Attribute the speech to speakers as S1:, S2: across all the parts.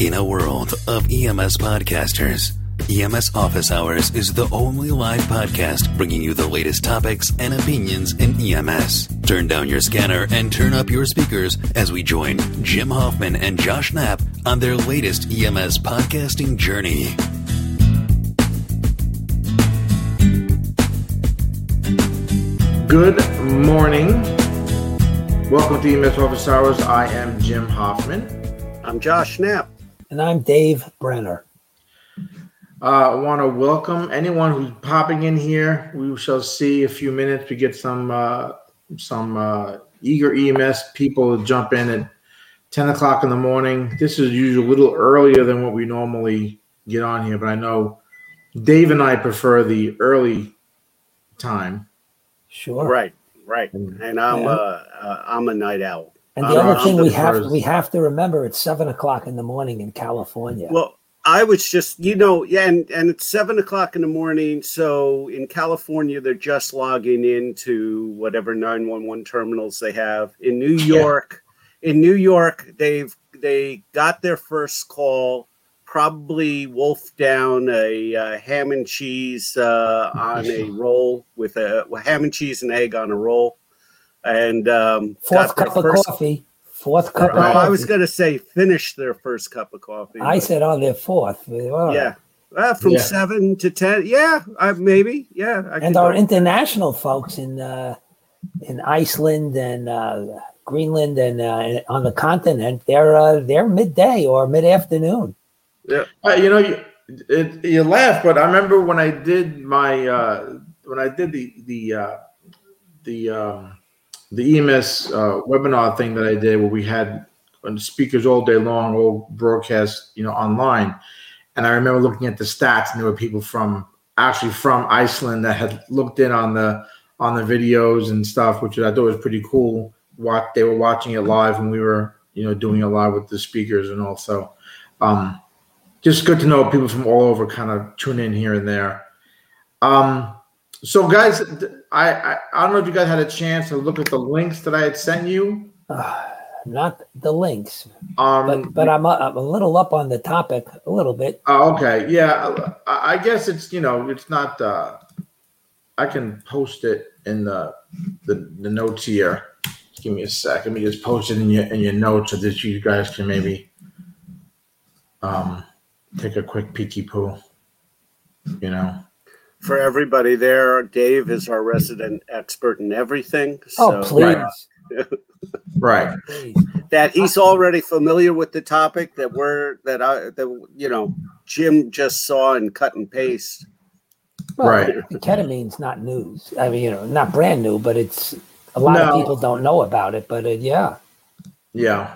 S1: In a world of EMS podcasters, EMS Office Hours is the only live podcast bringing you the latest topics and opinions in EMS. Turn down your scanner and turn up your speakers as we join Jim Hoffman and Josh Knapp on their latest EMS podcasting journey.
S2: Good morning. Welcome to EMS Office Hours. I am Jim Hoffman.
S3: I'm Josh Knapp.
S4: And I'm Dave Brenner.
S2: Uh, I want to welcome anyone who's popping in here. We shall see a few minutes. We get some uh, some uh, eager EMS people to jump in at 10 o'clock in the morning. This is usually a little earlier than what we normally get on here, but I know Dave and I prefer the early time.
S4: Sure.
S3: Right, right. And I'm
S4: Yeah.
S3: uh, uh, I'm a night owl.
S4: And the other
S3: I'm
S4: thing
S2: the
S4: we have
S2: first.
S4: we have to remember it's seven o'clock in the morning in California.
S3: Well, I was just you know yeah, and and it's seven o'clock in the morning. So in California, they're just logging into whatever nine one one terminals they have. In New
S2: Yeah.
S3: York, in New York, they've they got their first call. Probably wolfed down a uh, ham and cheese uh, on a roll with a well, ham and cheese and egg on a roll, and um,
S4: Fourth
S3: got their
S4: cup of
S3: first-
S4: coffee. Fourth cup
S3: Oh,
S4: of coffee.
S3: I was going to say finish their first cup of coffee.
S4: I said, on they're fourth. Well,
S3: yeah. Uh, from
S2: Yeah.
S3: seven to ten. Yeah, I, maybe. Yeah. I
S4: And our
S3: go-
S4: international folks in uh, in Iceland and uh, Greenland and uh, on the continent, they're uh, they're midday or mid afternoon.
S2: Uh, you know, you, it, you laugh, but I remember when I did my uh, when I did the the uh, the um, the EMS uh, webinar thing that I did, where we had uh, speakers all day long, all broadcast, you know, online. And I remember looking at the stats, and there were people from actually from Iceland that had looked in on the on the videos and stuff, which I thought was pretty cool. What they were watching it live, and we were, you know, doing a live with the speakers, and also. Um, just good to know people from all over kind of tune in here and there. Um, so guys, I, I I don't know if you guys had a chance to look at the links that I had sent you.
S4: Uh, not the links,
S2: Um,
S4: but but I'm a, I'm a little up on the topic a little bit.
S2: oh, okay, yeah, I, I guess it's you know it's not. Uh, I can post it in the the, the notes here. Just give me a sec. Let me just post it in your in your notes so that you guys can maybe um, take a quick peeky poo. You know.
S3: For everybody there, Dave is our resident expert in everything.
S4: Oh,
S3: So
S4: please,
S2: Right.
S4: please.
S3: that he's already familiar with the topic that we're that I that you know Jim just saw and cut and paste.
S4: Well,
S2: Right.
S4: Ketamine's not news. I mean, you know, not brand new, but it's a lot
S2: No.
S4: of people don't know about it. But uh, yeah,
S2: Yeah.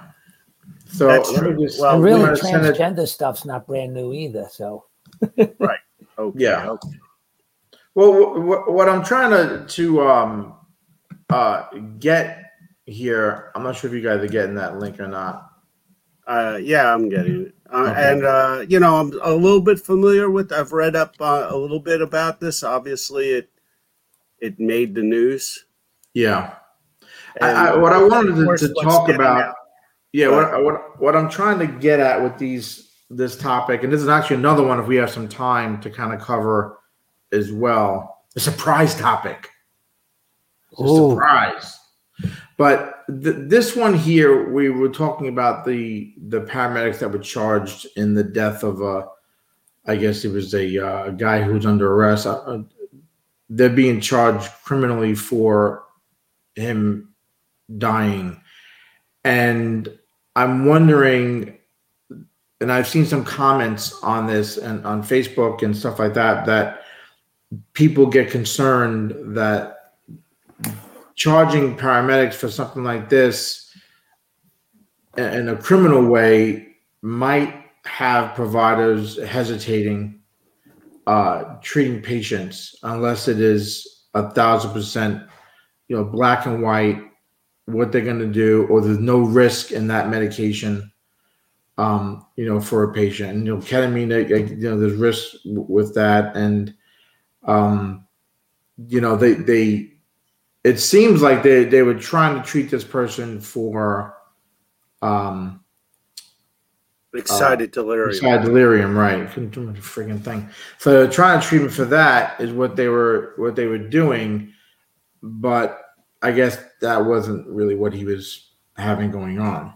S2: So
S3: That's true.
S2: just-
S3: Well,
S4: and really,
S2: gonna
S4: transgender stuff's not brand new either. So right.
S3: Okay,
S2: Yeah.
S3: okay.
S2: Well, what, what I'm trying to to um uh get here, I'm not sure if you guys are getting that link or not.
S3: Uh, yeah, I'm getting it. Uh,
S2: Okay.
S3: And, uh, you know, I'm a little bit familiar with, I've read up uh, a little bit about this. Obviously, it it made the news.
S2: Yeah.
S3: And,
S2: I, what I wanted to, to talk about,
S3: out.
S2: yeah, what, what what I'm trying to get at with these this topic, and this is actually another one if we have some time to kind of cover as well, a surprise topic. A surprise. But th- this one here, we were talking about the the paramedics that were charged in the death of a, I guess it was a, uh, a guy who's under arrest. Uh, uh, they're being charged criminally for him dying, and I'm wondering, and I've seen some comments on this and on Facebook and stuff like that that people get concerned that charging paramedics for something like this in a criminal way might have providers hesitating uh, treating patients unless it is a thousand percent, you know, black and white what they're going to do, or there's no risk in that medication, um, you know, for a patient. And, you know, ketamine, you know, there's risk with that, and um, you know, they they it seems like they they were trying to treat this person for um
S3: Excited delirium.
S2: Excited delirium, right? Couldn't do the freaking thing. So trying him for that is what they were what they were doing, but I guess that wasn't really what he was having going on.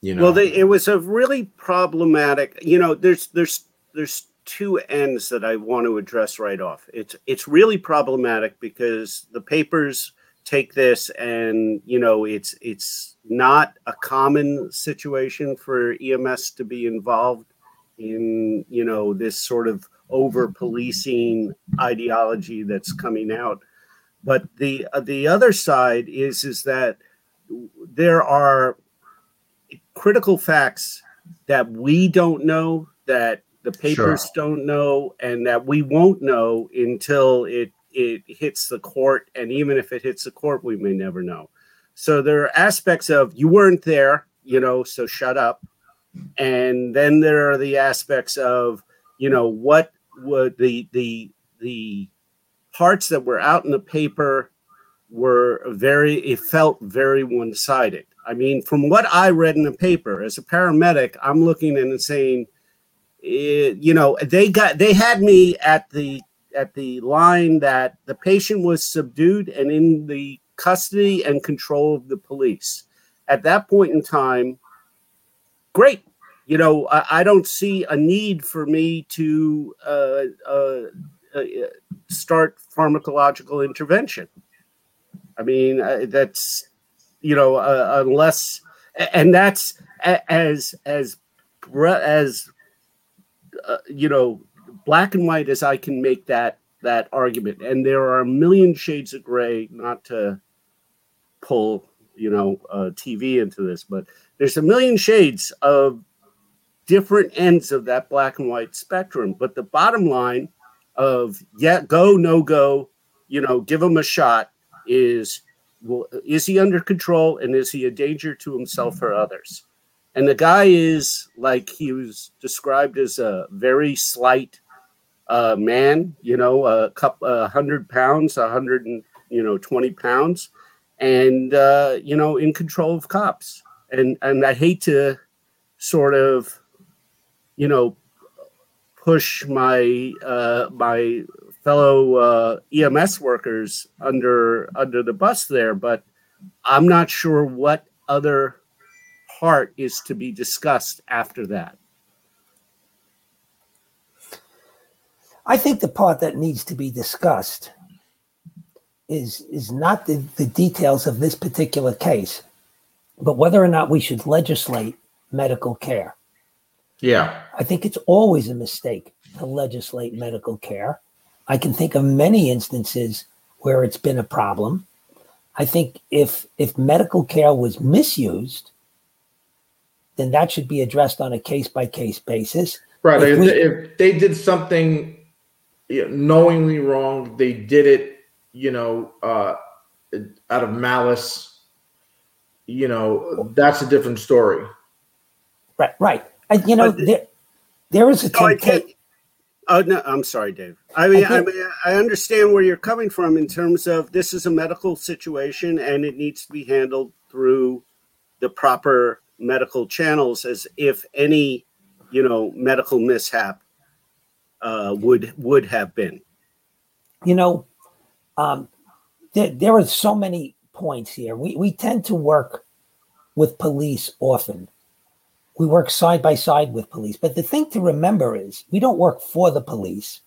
S2: You know.
S3: Well, they, it was a really problematic. You know, there's there's there's two ends that I want to address right off. It's it's really problematic because the papers take this and you know it's it's not a common situation for EMS to be involved in you know this sort of over policing ideology that's coming out but the uh, the other side is is that there are critical facts that we don't know that the papers sure. don't know and that we won't know until it it hits the court and even if it hits the court we may never know. So there are aspects of you weren't there you know so shut up. And then there are the aspects of you know what would the the the parts that were out in the paper were very it felt very one-sided. I mean from what i read in the paper as a paramedic i'm looking and saying it, you know they got they had me at the at the line that the patient was subdued and in the custody and control of the police. At that point in time great. You know i, I don't see a need for me to uh, uh, uh, start pharmacological intervention. I mean uh, that's you know uh, unless and that's as as as uh, you know, black and white as I can make that that argument. And there are a million shades of gray, not to pull, you know, uh, TV into this, but there's a million shades of different ends of that black and white spectrum. But the bottom line of yeah, go, no go, you know, give him a shot is well, is he under control and is he a danger to himself or others? And the guy is like he was described as a very slight uh, man, you know, a couple, a hundred pounds, a hundred and you know, twenty pounds, and uh, you know, in control of cops. And and I hate to sort of, you know, push my uh, my fellow uh, EMS workers under under the bus there, but I'm not sure what other part is to be discussed after that?
S4: I think the part that needs to be discussed is is not the, the details of this particular case, but whether or not we should legislate medical care.
S2: Yeah.
S4: I think it's always a mistake to legislate medical care. I can think of many instances where it's been a problem. I think if if medical care was misused, then that should be addressed on a case by case basis.
S2: Right. If, we, if, they did something knowingly wrong, they did it, you know, uh, out of malice, you know, that's a different story.
S4: Right. Right. And, you know, there, there is a temptation.
S3: Oh no, I'm sorry, Dave. I mean, I, mean, I understand where you're coming from in terms of this is a medical situation and it needs to be handled through the proper medical channels as if any you know medical mishap uh, would would have been.
S4: You know, um, there, there are so many points here. We we tend to work with police often. We work side by side with police, but the thing to remember is we don't work for the police.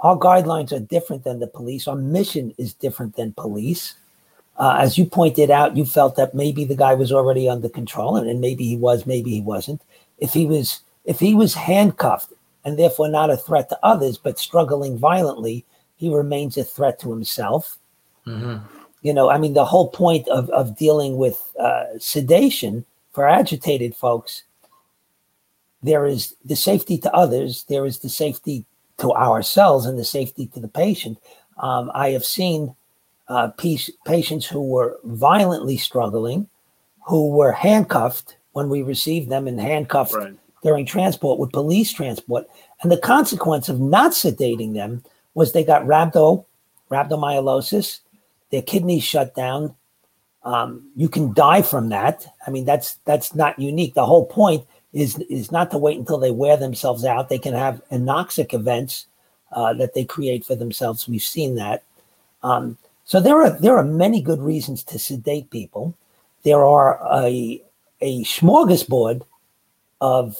S4: Our guidelines are different than the police. Our mission is different than police. Uh, as you pointed out, you felt that maybe the guy was already under control, and, and maybe he was, maybe he wasn't. If he was, if he was handcuffed and therefore not a threat to others, but struggling violently, he remains a threat to himself. Mm-hmm. You know, I mean, the whole point of of dealing with uh, sedation for agitated folks, there is the safety to others, there is the safety to ourselves, and the safety to the patient. Um, I have seen uh, patients who were violently struggling, who were handcuffed when we received them and handcuffed right. during transport with police transport. And the consequence of not sedating them was they got rhabdo, rhabdomyolysis, their kidneys shut down. Um, you can die from that. I mean, that's that's not unique. The whole point is is not to wait until they wear themselves out. They can have anoxic events uh, that they create for themselves. We've seen that. Um, so there are there are many good reasons to sedate people. There are a a smorgasbord of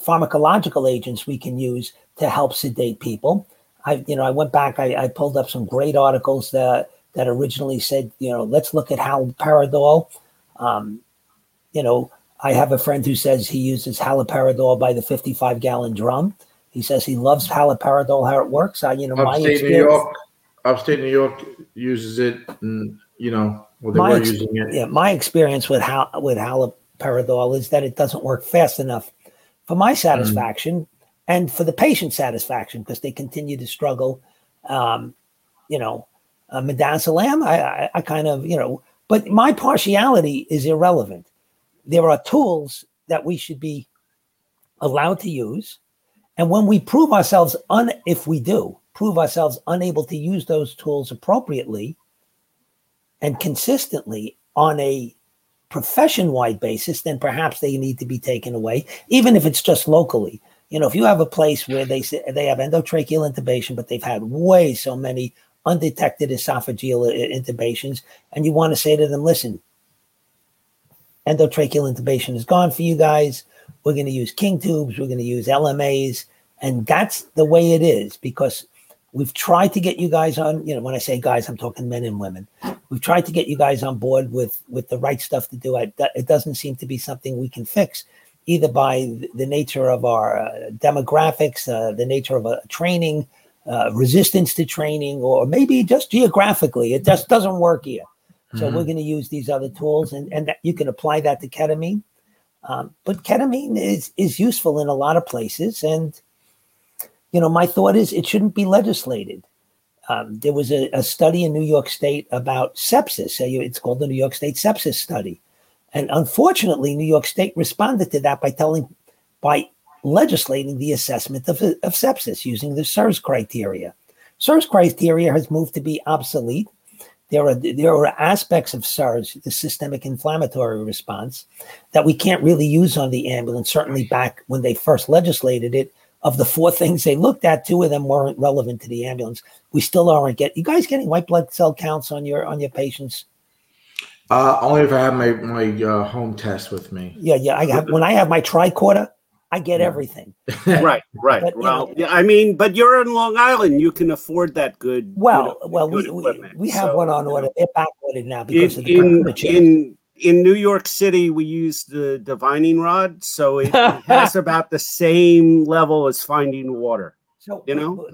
S4: pharmacological agents we can use to help sedate people. I you know I went back I, I pulled up some great articles that that originally said you know let's look at haloperidol. Um, you know I have a friend who says he uses haloperidol by the 55 gallon drum. He says he loves haloperidol, how it works. I, you know, my
S2: upstate New York, upstate New York uses it, and you know, well, they were ex- using it.
S4: Yeah, my experience with hal- with haloperidol is that it doesn't work fast enough for my satisfaction mm. and for the patient satisfaction because they continue to struggle. Um, you know, uh, midazolam, I, I, I kind of, you know, but my partiality is irrelevant there are tools that we should be allowed to use. And when we prove ourselves, un, if we do prove ourselves unable to use those tools appropriately and consistently on a profession wide basis, then perhaps they need to be taken away, even if it's just locally. You know, if you have a place where they say they have endotracheal intubation, but they've had way so many undetected esophageal intubations, and you want to say to them, listen, endotracheal intubation is gone for you guys. We're going to use king tubes. We're going to use LMAs. And that's the way it is because we've tried to get you guys on, you know, when I say guys, I'm talking men and women. We've tried to get you guys on board with with the right stuff to do. It, it doesn't seem to be something we can fix either by the nature of our uh, demographics, uh, the nature of a training, uh, resistance to training, or maybe just geographically. It just doesn't work here. So mm-hmm. we're going to use these other tools, and and that you can apply that to ketamine. Um, but ketamine is is useful in a lot of places, and you know my thought is it shouldn't be legislated. Um, there was a, a, study in New York State about sepsis. It's called the New York State Sepsis Study, and unfortunately, New York State responded to that by telling by legislating the assessment of, of sepsis using the SIRS criteria. SIRS criteria has moved to be obsolete there are there are aspects of SIRS, the systemic inflammatory response, that we can't really use on the ambulance. Certainly, back when they first legislated it, of the four things they looked at, two of them weren't relevant to the ambulance. We still aren't get you guys getting white blood cell counts on your on your patients.
S2: Uh, only if I have my my uh, home test with me.
S4: Yeah, yeah. I have when I have my tricorder, I get everything.
S3: right, right. But, well, know, yeah, I mean, but you're in Long Island, you can afford that good.
S4: Well, you know, well, good we, we, we have so, one on order. They're backordered now because
S3: in, of the in, in in New York City, we use the divining rod, so it, it has about the same level as finding water. So you know,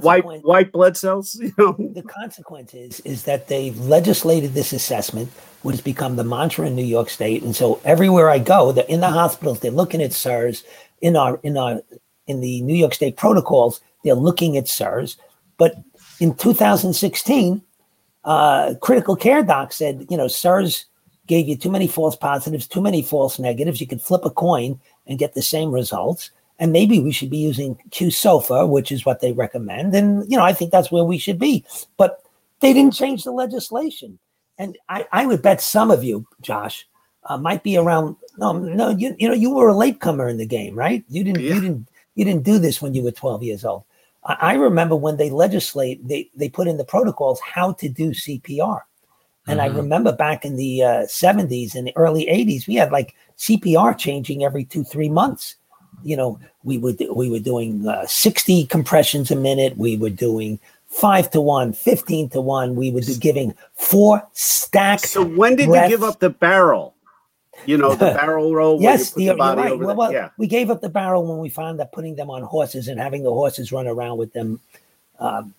S3: white white blood cells. You know,
S4: the consequence is is that they've legislated this assessment, which has become the mantra in New York State, and so everywhere I go, they're in the hospitals, they're looking at SIRS in our in our in the New York State protocols, they're looking at SIRS, But in 2016, uh, critical care doc said, you know, SIRS gave you too many false positives, too many false negatives. You could flip a coin and get the same results and maybe we should be using qSOFA, which is what they recommend. And you know, I think that's where we should be. But they didn't change the legislation, and I, I would bet some of you, Josh, uh, might be around. No, no, you you know, you were a latecomer in the game, right? You didn't yeah. you didn't you didn't do this when you were twelve years old. I, I remember when they legislate, they they put in the protocols how to do CPR. And mm-hmm. I remember back in the uh, 70s and the early 80s, we had like CPR changing every two, three months you know, we would we were doing uh, 60 compressions a minute. We were doing five to one, 15 to one. We would be giving four stacks.
S3: So when did breaths. you give up the barrel? You know, the barrel roll.
S4: yes, the, you're right. Well, well, yeah. we gave up the barrel when we found that putting them on horses and having the horses run around with them. Um,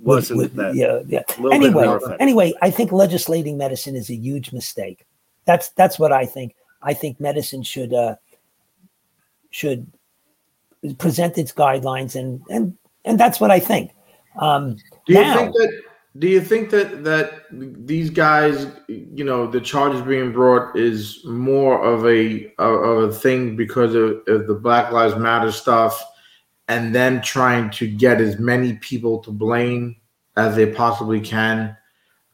S3: Wasn't with, that
S4: yeah, yeah. Anyway, anyway, I think legislating medicine is a huge mistake. That's that's what I think. I think medicine should uh, should present its guidelines, and and and that's what I think. Um,
S2: do you now, think that? Do you think that that these guys, you know, the charges being brought is more of a of a thing because of, of the Black Lives Matter stuff, and then trying to get as many people to blame as they possibly can?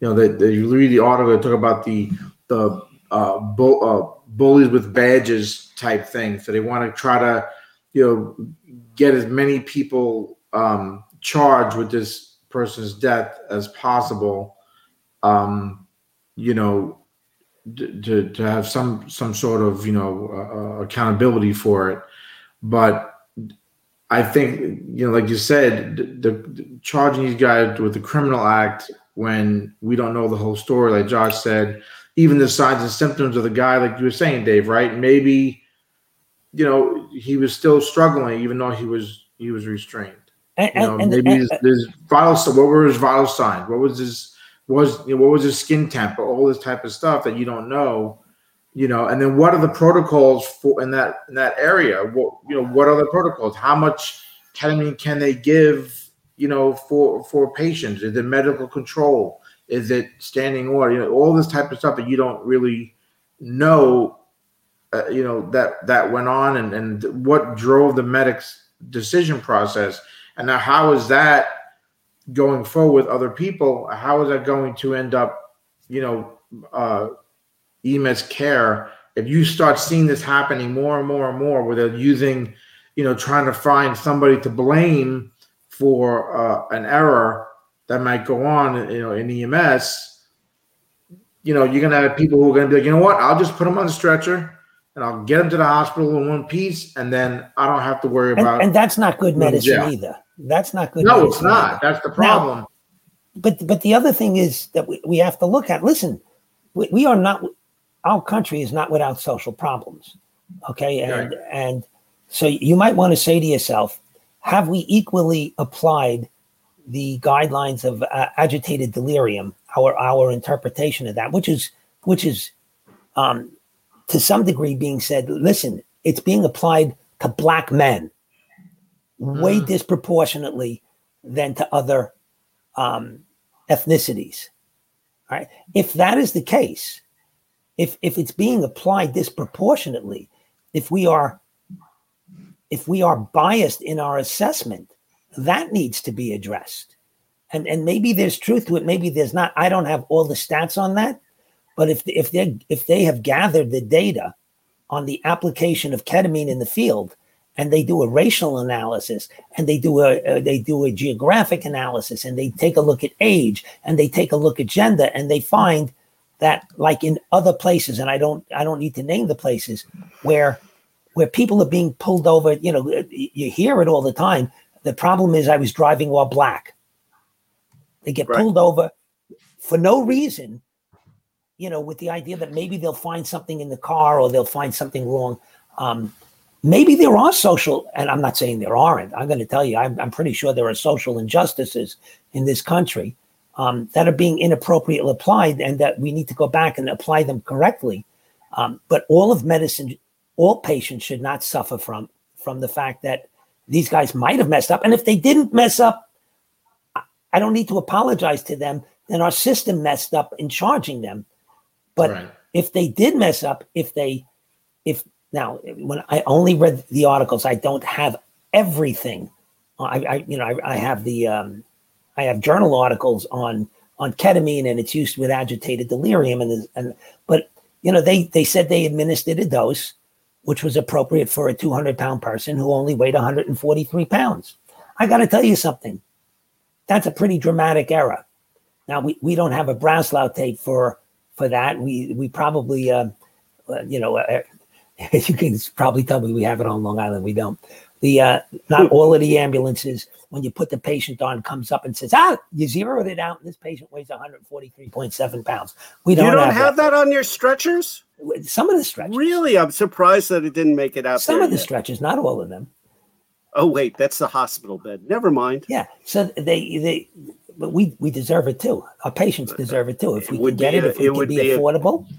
S2: You know, that you read the article that talk about the the uh, bo- uh, bullies with badges type thing. So they want to try to, you know, get as many people um, charged with this person's death as possible. Um, you know, to to have some some sort of you know uh, accountability for it, but I think you know, like you said, the, the, charging these guys with the criminal act when we don't know the whole story, like Josh said, even the signs and symptoms of the guy, like you were saying, Dave, right? Maybe you know he was still struggling, even though he was he was restrained. And, you know, and, maybe and, his, his vital. What were his vital signs? What was his was you know, what was his skin temp? All this type of stuff that you don't know. You know, and then what are the protocols for in that in that area? What you know, what are the protocols? How much ketamine can they give? You know, for for patients, is it medical control? Is it standing order? You know, all this type of stuff that you don't really know. Uh, you know that that went on, and and what drove the medics' decision process, and now how is that going forward with other people, how is that going to end up, you know, uh, EMS care? If you start seeing this happening more and more and more, where they're using, you know, trying to find somebody to blame for uh, an error that might go on, you know, in EMS, you know, you're gonna have people who are gonna be like, you know what, I'll just put them on the stretcher and I'll get them to the hospital in one piece, and then I don't have to worry about.
S4: And, and that's not good medicine either. That's not good.
S2: No, it's not. Either. That's the problem. Now,
S4: but but the other thing is that we, we have to look at. Listen, we, we are not. Our country is not without social problems. Okay, and right. and so you might want to say to yourself, have we equally applied the guidelines of uh, agitated delirium, our our interpretation of that, which is which is um, to some degree being said, listen, it's being applied to black men way mm. disproportionately than to other um, ethnicities. Right? If that is the case, if if it's being applied disproportionately, if we are if we are biased in our assessment, that needs to be addressed. And and maybe there's truth to it, maybe there's not. I don't have all the stats on that, but if if they if they have gathered the data on the application of ketamine in the field, and they do a racial analysis and they do a, uh, they do a geographic analysis and they take a look at age and they take a look at gender and they find that like in other places and I don't I don't need to name the places where where people are being pulled over you know you hear it all the time the problem is I was driving while black they get right. pulled over for no reason you know with the idea that maybe they'll find something in the car or they'll find something wrong um, maybe there are social, and I'm not saying there aren't. I'm going to tell you, I'm, I'm pretty sure there are social injustices in this country um, that are being inappropriately applied, and that we need to go back and apply them correctly. Um, but all of medicine, all patients should not suffer from from the fact that these guys might have messed up, and if they didn't mess up, I don't need to apologize to them. Then our system messed up in charging them. But right. if they did mess up, if they if now, when I only read the articles, I don't have everything. I, I you know, I, I have the, um, I have journal articles on on ketamine and its use with agitated delirium, and and but you know, they they said they administered a dose which was appropriate for a 200 pound person who only weighed 143 pounds. I got to tell you something. That's a pretty dramatic error. Now we, we don't have a Broselow tape for for that. We we probably uh, uh you know uh, you can probably tell me we have it on Long Island. We don't. The uh, not all of the ambulances, when you put the patient on, comes up and says, "Ah, you zeroed it out, and this patient weighs 143.7 pounds."
S3: We don't. You don't have, have that. that. on your stretchers.
S4: Some of the stretchers.
S3: Really, I'm surprised that it didn't make it out.
S4: Some of the
S3: yet.
S4: stretchers, not all of them.
S3: Oh wait, that's the hospital bed. Never mind.
S4: Yeah, so they they, but we we deserve it too. Our patients deserve it too. If we can get it, if it, it can be, be affordable. A-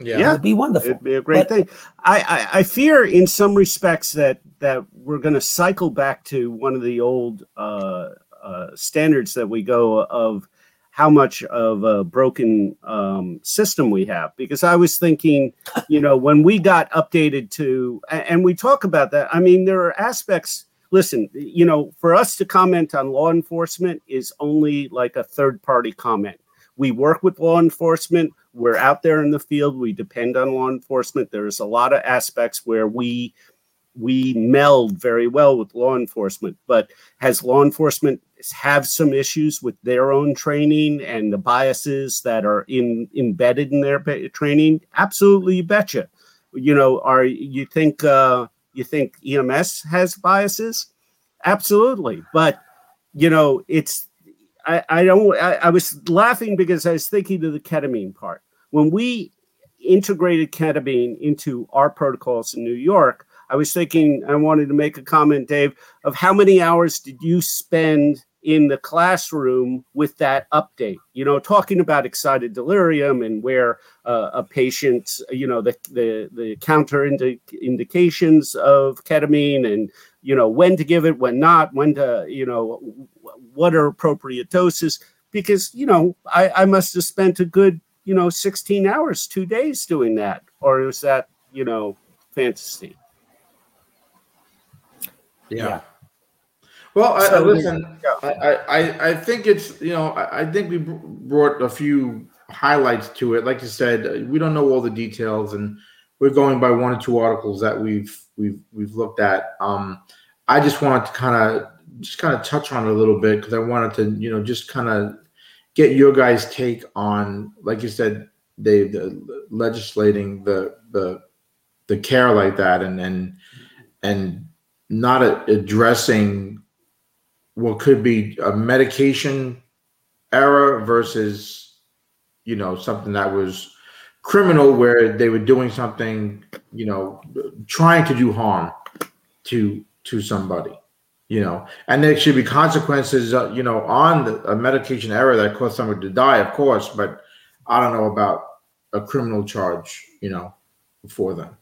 S4: yeah, yeah. it would be wonderful.
S3: It'd be a great but, thing. I, I, I fear, in some respects, that that we're going to cycle back to one of the old uh, uh, standards that we go of how much of a broken um, system we have. Because I was thinking, you know, when we got updated to, and we talk about that. I mean, there are aspects. Listen, you know, for us to comment on law enforcement is only like a third party comment we work with law enforcement. We're out there in the field. We depend on law enforcement. There's a lot of aspects where we we meld very well with law enforcement. But has law enforcement have some issues with their own training and the biases that are in embedded in their training? Absolutely, you betcha. You know, are you think uh, you think EMS has biases? Absolutely, but you know, it's I, I don't I, I was laughing because I was thinking of the ketamine part. When we integrated ketamine into our protocols in New York, I was thinking I wanted to make a comment, Dave, of how many hours did you spend in the classroom with that update? You know, talking about excited delirium and where uh, a patient, you know, the the the counter indications of ketamine and you know when to give it, when not, when to you know what are appropriate doses because you know I, I must have spent a good you know 16 hours two days doing that. Or is that you know fantasy?
S2: Yeah, yeah. well I, so, listen yeah. I, I i think it's you know I, I think we brought a few highlights to it. Like you said we don't know all the details and we're going by one or two articles that we've we've we've looked at. Um i just wanted to kind of just kind of touch on it a little bit because I wanted to, you know, just kind of get your guys' take on, like you said, Dave, the legislating the the the care like that, and and and not addressing what could be a medication error versus, you know, something that was criminal where they were doing something, you know, trying to do harm to to somebody you know, and there should be consequences, uh, you know, on the, a medication error that caused someone to die, of course, but I don't know about a criminal charge, you know, for them.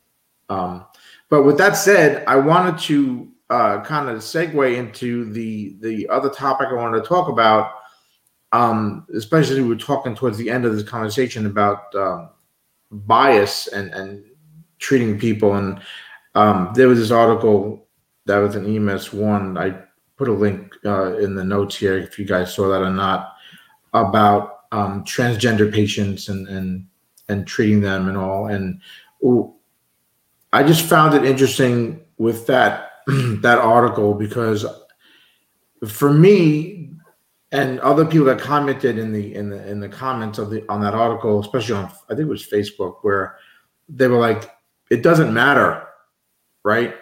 S2: Um, but with that said, I wanted to uh, kind of segue into the the other topic I wanted to talk about, um, especially we were talking towards the end of this conversation about um, bias and and treating people, and um, there was this article that was an EMS one. I put a link uh, in the notes here if you guys saw that or not about um, transgender patients and and and treating them and all. And ooh, I just found it interesting with that that article because for me and other people that commented in the in the in the comments of the on that article, especially on I think it was Facebook, where they were like, it doesn't matter, right?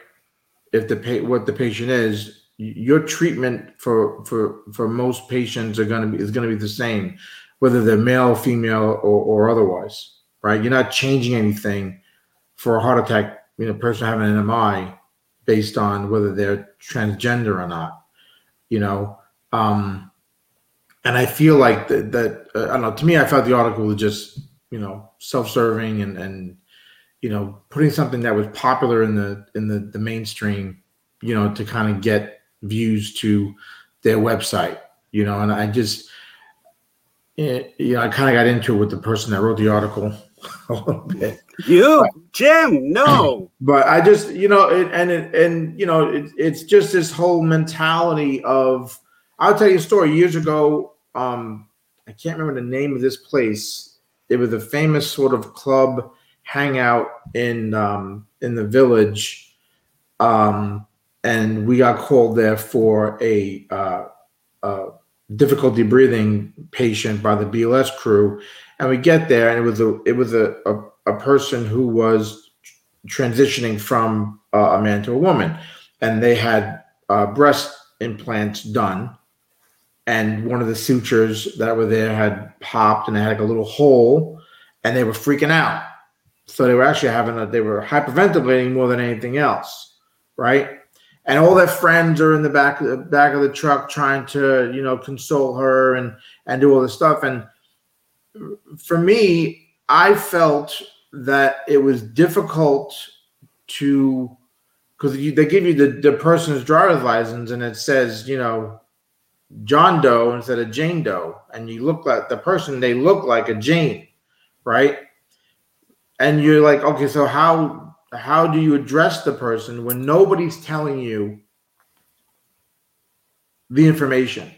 S2: If the pa- what the patient is, your treatment for for for most patients are going to be is going to be the same, whether they're male, female, or, or otherwise. Right? You're not changing anything for a heart attack. You know, person having an MI based on whether they're transgender or not. You know, um, and I feel like that. that uh, I don't know. To me, I felt the article was just you know self-serving and and you know, putting something that was popular in the in the, the mainstream, you know, to kind of get views to their website, you know, and I just, eh, you know, I kind of got into it with the person that wrote the article a little bit.
S3: You, but, Jim, no.
S2: But I just, you know, it, and it, and you know, it, it's just this whole mentality of. I'll tell you a story. Years ago, um, I can't remember the name of this place. It was a famous sort of club hang out in um, in the village, um, and we got called there for a, uh, a difficulty breathing patient by the BLS crew, and we get there, and it was a it was a a, a person who was transitioning from uh, a man to a woman, and they had uh, breast implants done, and one of the sutures that were there had popped, and they had like a little hole, and they were freaking out so they were actually having a, they were hyperventilating more than anything else, right? And all their friends are in the back of the back of the truck trying to, you know, console her and and do all this stuff. And for me, I felt that it was difficult to because they give you the, the person's driver's license and it says, you know, John Doe instead of Jane Doe, and you look like the person they look like a Jane, right? And you're like, okay, so how how do you address the person when nobody's telling you the information,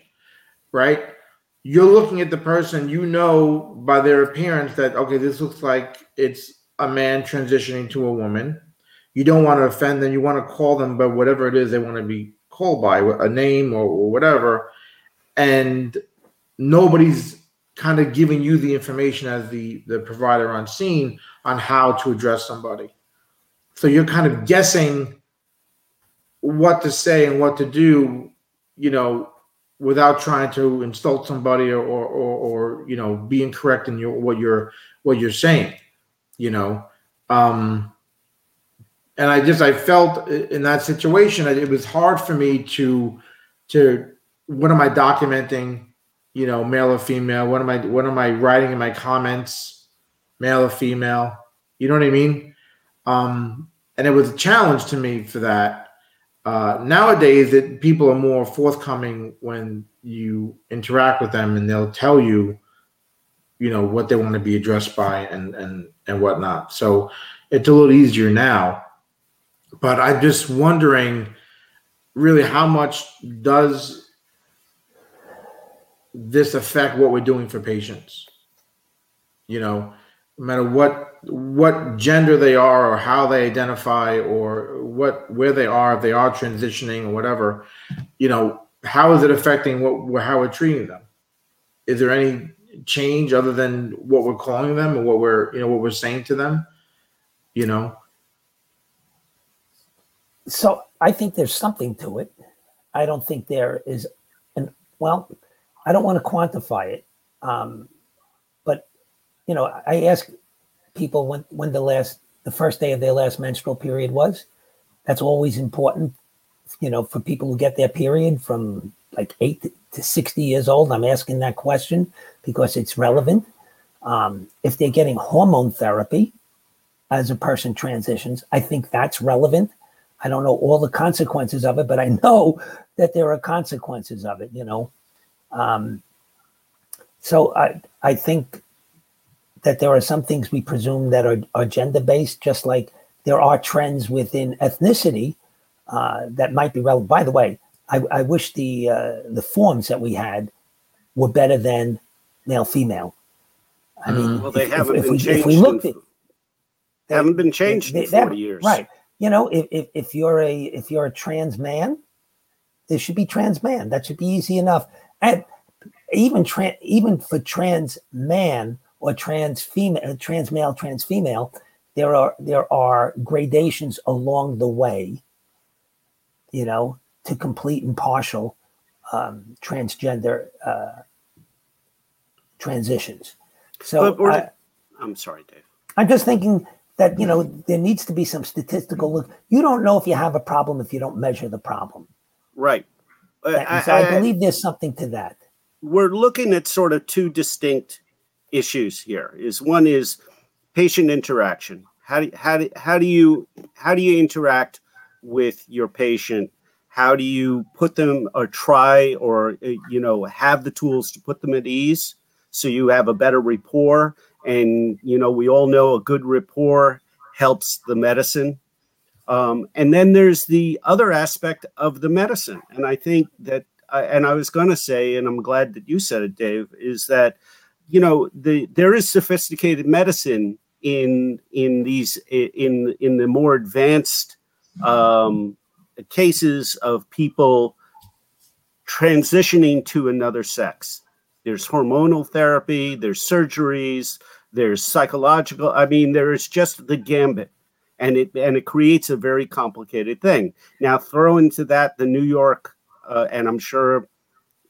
S2: right? you're looking at the person, you know by their appearance that okay, this looks like it's a man transitioning to a woman. You don't want to offend them. You want to call them by whatever it is they want to be called by, a name or, or whatever. And nobody's kind of giving you the information as the the provider on scene on how to address somebody. So you're kind of guessing what to say and what to do, you know, without trying to insult somebody or or, or, or you know be incorrect in your what you're what you're saying, you know. Um, and I just I felt in that situation it was hard for me to to what am I documenting, you know, male or female? What am I what am I writing in my comments, male or female? You know what I mean? Um, and it was a challenge to me for that. Uh, nowadays, that people are more forthcoming when you interact with them, and they'll tell you, you know, what they want to be addressed by and and and whatnot. So it's a little easier now. But I'm just wondering, really, how much does this affect what we're doing for patients? You know, no matter what what gender they are or how they identify or what where they are if they are transitioning or whatever you know how is it affecting what how we're treating them? Is there any change other than what we're calling them or what we're you know what we're saying to them? You know?
S4: So i think there's something to it. I don't think there is an well i don't want to quantify it um, you know i ask people when when the last the first day of their last menstrual period was. That's always important, you know, for people who get their period from like eight to 60 years old. I'm asking that question because it's relevant. Um, if they're getting hormone therapy as a person transitions, I think that's relevant. I don't know all the consequences of it, but I know that there are consequences of it, you know. Um, so I, I think that there are some things we presume that are, are gender based, just like there are trends within ethnicity uh, that might be relevant. By the way, I, I wish the uh, the forms that we had were better than male female. I
S3: mean, mm. well, they if, haven't if, been if we, changed. If we looked at, they haven't been changed they, in forty years,
S4: right? You know, if, if if you're a if you're a trans man, there should be trans man. That should be easy enough. And even trans, even for trans man, or trans female, trans male, trans female, there are there are gradations along the way. You know, to complete and partial um, transgender uh, transitions. So I,
S3: I'm sorry, Dave.
S4: I'm just thinking that you know there needs to be some statistical look. You don't know if you have a problem if you don't measure the problem.
S3: Right.
S4: I, so I, I believe there's something to that.
S3: We're looking at sort of two distinct issues here is one is patient interaction. How do, how do, how do you how do you interact with your patient? How do you put them or try or you know have the tools to put them at ease so you have a better rapport? And you know we all know a good rapport helps the medicine. Um, and then there's the other aspect of the medicine. And i think that and i was going to say and i'm glad that you said it dave is that you know the there is sophisticated medicine in in these in in the more advanced um, cases of people transitioning to another sex. There's hormonal therapy, there's surgeries, there's psychological. I mean, there is just the gambit, and it and it creates a very complicated thing. Now, throw into that the New York, uh, and I'm sure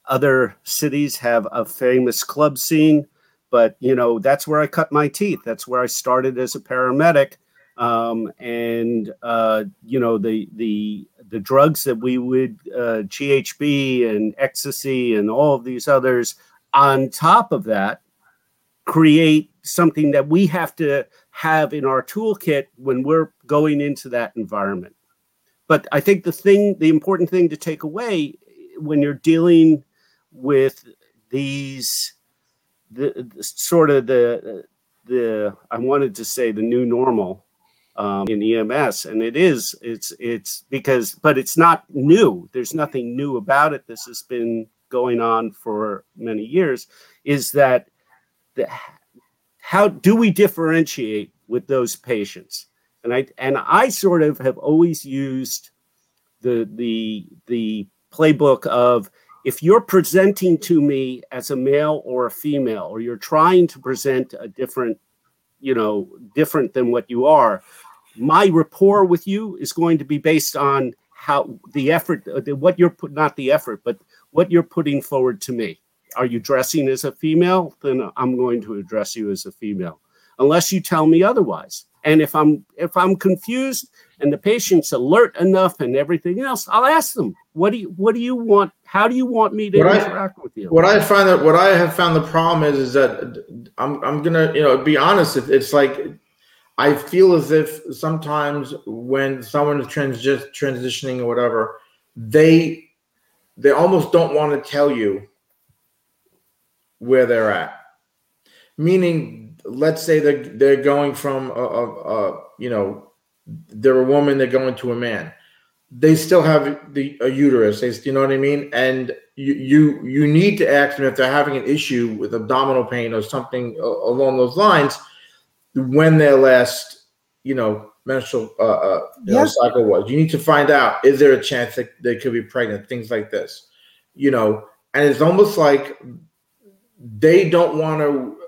S3: other cities have a famous club scene, but you know that's where I cut my teeth. That's where I started as a paramedic, um, and uh, you know the the the drugs that we would uh, GHB and ecstasy and all of these others on top of that create something that we have to have in our toolkit when we're going into that environment. But I think the thing, the important thing to take away when you're dealing with these the, the, sort of the the I wanted to say the new normal um, in EMS, and it is it's it's because but it's not new. There's nothing new about it. This has been going on for many years is that the, how do we differentiate with those patients? And I and I sort of have always used the the the playbook of if you're presenting to me as a male or a female or you're trying to present a different you know different than what you are my rapport with you is going to be based on how the effort uh, what you're put not the effort but what you're putting forward to me. Are you dressing as a female? Then i'm going to address you as a female unless you tell me otherwise and if i'm if i'm confused and the patient's alert enough and everything else i'll ask them what do you what do you want how do you want me to
S2: What I-
S3: interact with you
S2: What I find that what I have found the problem is is that I'm I'm gonna you know be honest. It, it's like I feel as if sometimes when someone is transi- transitioning or whatever, they they almost don't want to tell you where they're at. Meaning, let's say they're they're going from a, a, a you know they're a woman, they're going to a man. They still have the a uterus. They, you know what I mean? And you you you need to ask them if they're having an issue with abdominal pain or something along those lines when their last you know menstrual uh, uh you know, cycle was you need to find out is there a chance that they could be pregnant things like this you know and it's almost like they don't want to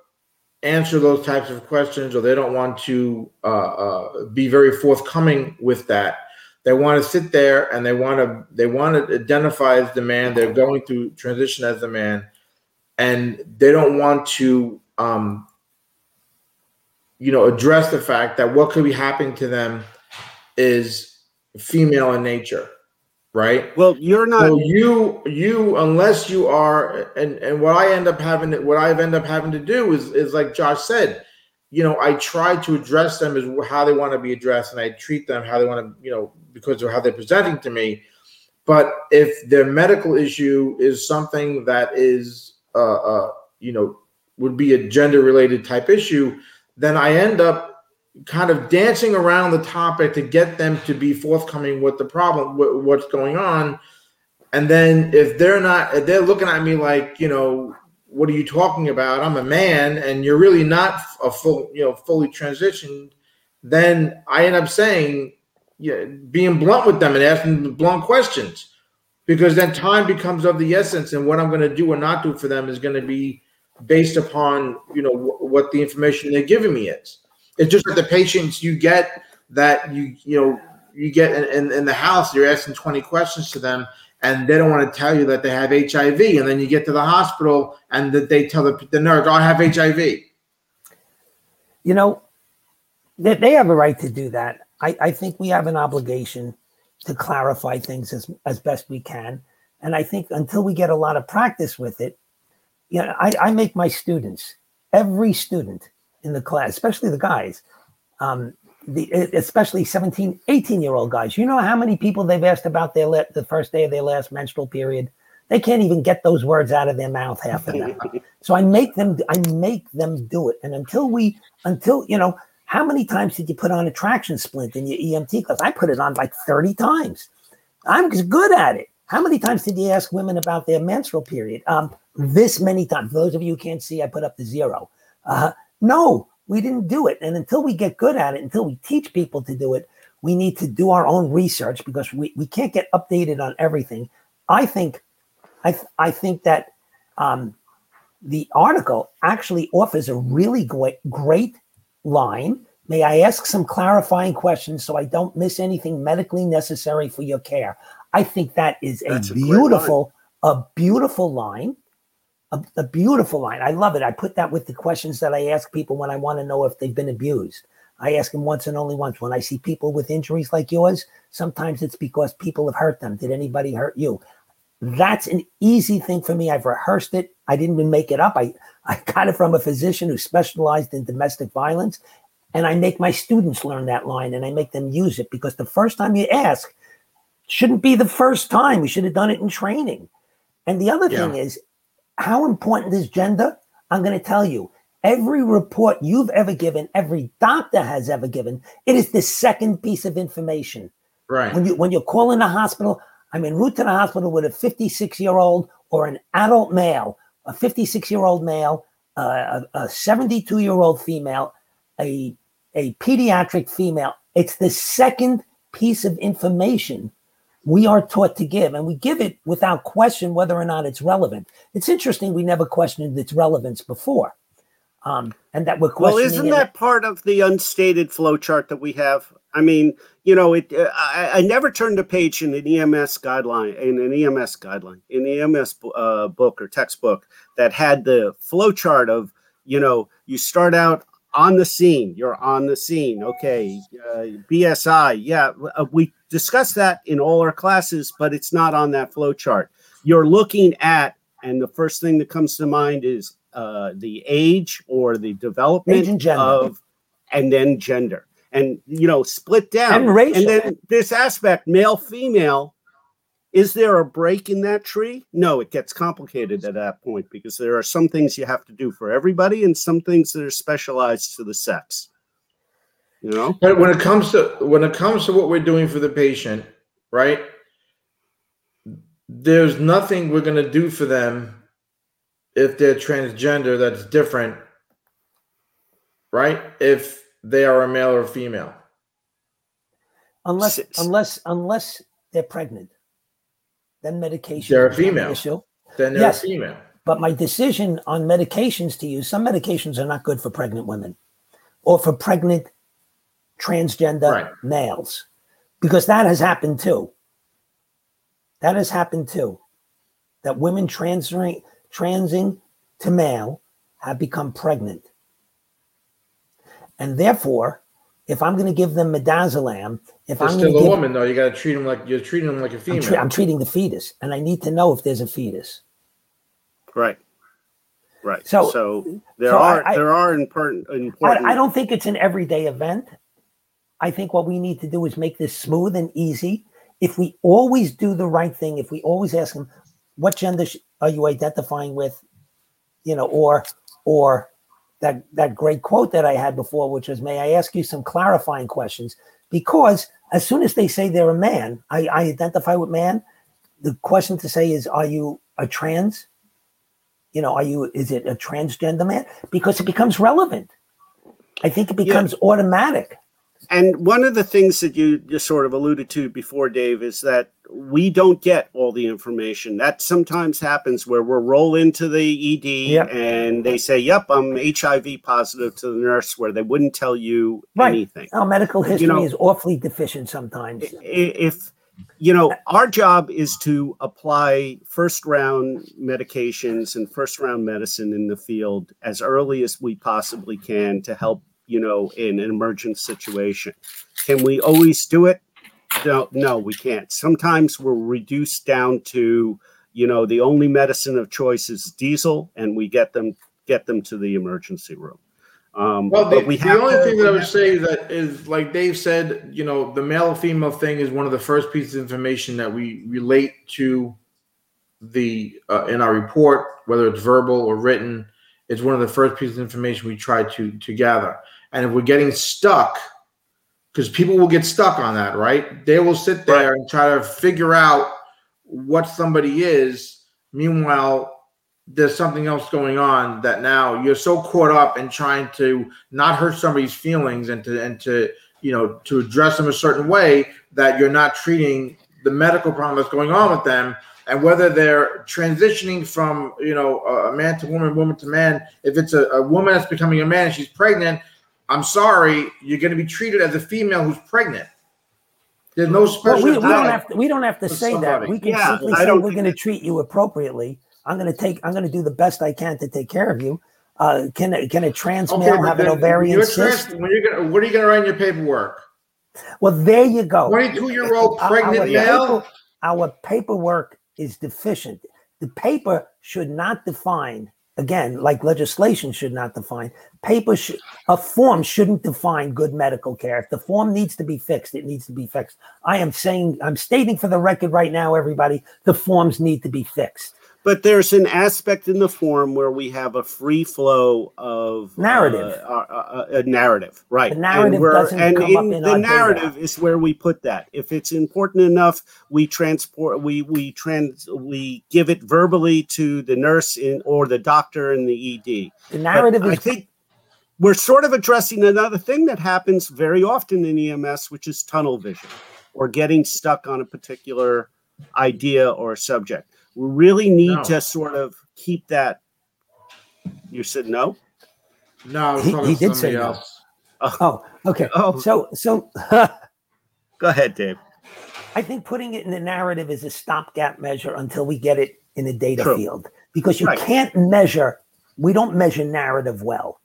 S2: answer those types of questions or they don't want to uh, uh, be very forthcoming with that. They want to sit there and they want to they want to identify as the man they're going through transition as the man and they don't want to um, you know address the fact that what could be happening to them is female in nature right?
S3: Well you're not
S2: so you you unless you are and and what i end up having to, what i've ended up having to do is is like josh said you know i try to address them as how they want to be addressed and i treat them how they want to you know because of how they're presenting to me. But if their medical issue is something that is uh, uh you know would be a gender related type issue then i end up kind of dancing around the topic to get them to be forthcoming with the problem wh- what's going on. And then if they're not if they're looking at me like you know what are you talking about? I'm a man and you're really not a full you know fully transitioned then i end up saying yeah, being blunt with them and asking blunt questions. Because then time becomes of the essence and what i'm going to do or not do for them is going to be based upon you know wh- what the information they're giving me is it's just the patients you get that you you know you get in, in, in the house you're asking 20 questions to them and they don't want to tell you that they have hiv and then you get to the hospital and that they tell the, the nurse oh, i have hiv
S4: you know, they, they have a right to do that. I, I think we have an obligation to clarify things as, as best we can. And I think until we get a lot of practice with it, you know, I, I make my students, every student in the class, especially the guys, um, the, especially 17, 18 year old guys, you know how many people they've asked about their la- the first day of their last menstrual period? They can't even get those words out of their mouth, half of them. So I make them I make them do it. And until we until you know, how many times did you put on a traction splint in your EMT class? I put it on like 30 times. I'm good at it. How many times did you ask women about their menstrual period? Um, this many times. For those of you who can't see, I put up the zero. Uh, no, we didn't do it. And until we get good at it, until we teach people to do it, we need to do our own research because we, we can't get updated on everything. I think I, th- I think that um, the article actually offers a really great, great line. May I ask some clarifying questions so I don't miss anything medically necessary for your care? I think that is a
S3: That's a
S4: beautiful, a beautiful line. A, a beautiful line. I love it. I put that with the questions that I ask people when I want to know if they've been abused. I ask them once and only once. When I see people with injuries like yours, sometimes it's because people have hurt them. Did anybody hurt you? That's an easy thing for me. I've rehearsed it. I didn't even make it up. I, I got it from a physician who specialized in domestic violence. And I make my students learn that line and I make them use it because the first time you ask shouldn't be the first time. We should have done it in training. And the other thing is, how important is gender? I'm going to tell you. Every report you've ever given, every doctor has ever given, it is the second piece of information
S2: right
S4: when you when you're calling the hospital i'm en route to the hospital with a 56 year old or an adult male, a 56 year old male, uh, a 72 year old female, a, a pediatric female, it's the second piece of information we are taught to give, and we give it without question whether or not it's relevant. It's interesting we never questioned its relevance before. Um, and that we're questioning.
S3: Well, isn't that part of the unstated flow chart that we have? I mean, you know, it. Uh, I, I, never turned a page in an EMS guideline, in an EMS guideline, in the EMS uh, book or textbook that had the flow chart of, you know, you start out on the scene. You're on the scene. Okay, uh, BSI. Yeah, uh, we discuss that in all our classes, but it's not on that flow chart. You're looking at, and the first thing that comes to mind is uh, the age or the development
S4: and
S3: of, and then gender. And you know split down.
S4: And, racial.
S3: and then this aspect male female is there a break in that tree? No it gets complicated at that point because there are some things you have to do for everybody and some things that are specialized to the sex you know
S2: but when it comes to when it comes to what we're doing for the patient right there's nothing we're going to do for them if they're transgender that's different right if they are a male or female.
S4: Unless unless unless they're pregnant. Then medication.
S2: They're a female. Issue. Then they're yes, a female.
S4: But my decision on medications to use, some medications are not good for pregnant women or for pregnant transgender right. males. Because that has happened too. That has happened too. That women transing transing to male have become pregnant and therefore, if I'm going to give them midazolam, if
S2: They're
S4: I'm
S2: still
S4: a
S2: give, woman, though, you got to treat them like you're treating them like a female.
S4: I'm, tre- I'm, treating the fetus, and I need to know if there's a fetus.
S3: Right. Right. So, so there so are I, there are important. important
S4: I, I don't think it's an everyday event. I think what we need to do is make this smooth and easy. If we always do the right thing, if we always ask them, "What gender are you identifying with?" You know, or or that that great quote that I had before, which was, "May I ask you some clarifying questions?" Because as soon as they say they're a man, I, I identify with man. The question to say is, "Are you a trans?" You know, are you? Is it a transgender man? Because it becomes relevant. I think it becomes yeah. automatic.
S3: And one of the things that you just sort of alluded to before, Dave, is that we don't get all the information. That sometimes happens where we'll roll into the ED yep. and they say, "Yep, I'm HIV positive" to the nurse, where they wouldn't tell you right. anything.
S4: Our medical history you know, is awfully deficient sometimes.
S3: If you know, our job is to apply first round medications and first round medicine in the field as early as we possibly can to help you know, in an emergent situation. Can we always do it? No, no, we can't. Sometimes we're reduced down to, you know, the only medicine of choice is diesel, and we get them get them to the emergency room.
S2: Um, well, the, we the only to, thing that I would say that is, like Dave said, you know, the male female thing is one of the first pieces of information that we relate to the uh, in our report, whether it's verbal or written. It's one of the first pieces of information we try to to gather. And if we're getting stuck, because people will get stuck on that, right? They will sit there right. and try to figure out what somebody is. Meanwhile, there's something else going on that now you're so caught up in trying to not hurt somebody's feelings and to and to you know to address them a certain way that you're not treating the medical problem that's going on with them and whether they're transitioning from you know a man to woman woman to man if it's a, a woman that's becoming a man and she's pregnant I'm sorry, you're going to be treated as a female who's pregnant. There's no special.
S4: Well, we, we, don't have to. We don't have to say somebody. that. We can yeah, simply say we're going to treat you appropriately. I'm going to take. I'm going to do the best I can to take care of you. Uh, can can a trans okay, male have an ovarian cyst?
S2: Trans, when you're gonna, what are you going to write in your paperwork?
S4: Well, there you go.
S2: 22 year old pregnant our, male.
S4: Paper, our paperwork is deficient. The paper should not define again, like legislation should not define, paper, a form shouldn't define good medical care. If the form needs to be fixed, it needs to be fixed. I am saying, I'm stating for the record right now, everybody, the forms need to be fixed.
S3: But there's an aspect in the form where we have a free flow of
S4: narrative,
S3: uh, uh, a narrative, right?
S4: The narrative
S3: and
S4: doesn't
S3: and
S4: come up in
S3: the narrative
S4: data.
S3: is where we put that. If it's important enough, we transport, we we trans, we give it verbally to the nurse in or the doctor in the ED.
S4: The narrative
S3: But I think we're sort of addressing another thing that happens very often in EMS, which is tunnel vision or getting stuck on a particular idea or subject. We really need
S2: No.
S3: to sort of keep that. You said no?
S2: No, I was
S4: He- he did
S2: somebody
S4: say no.
S2: Oh.
S4: oh okay.
S3: Oh.
S4: So so
S3: Go ahead, Dave.
S4: I think putting it in the narrative is a stopgap measure until we get it in a data
S3: True.
S4: field because you
S3: Right.
S4: can't measure. We don't measure narrative well.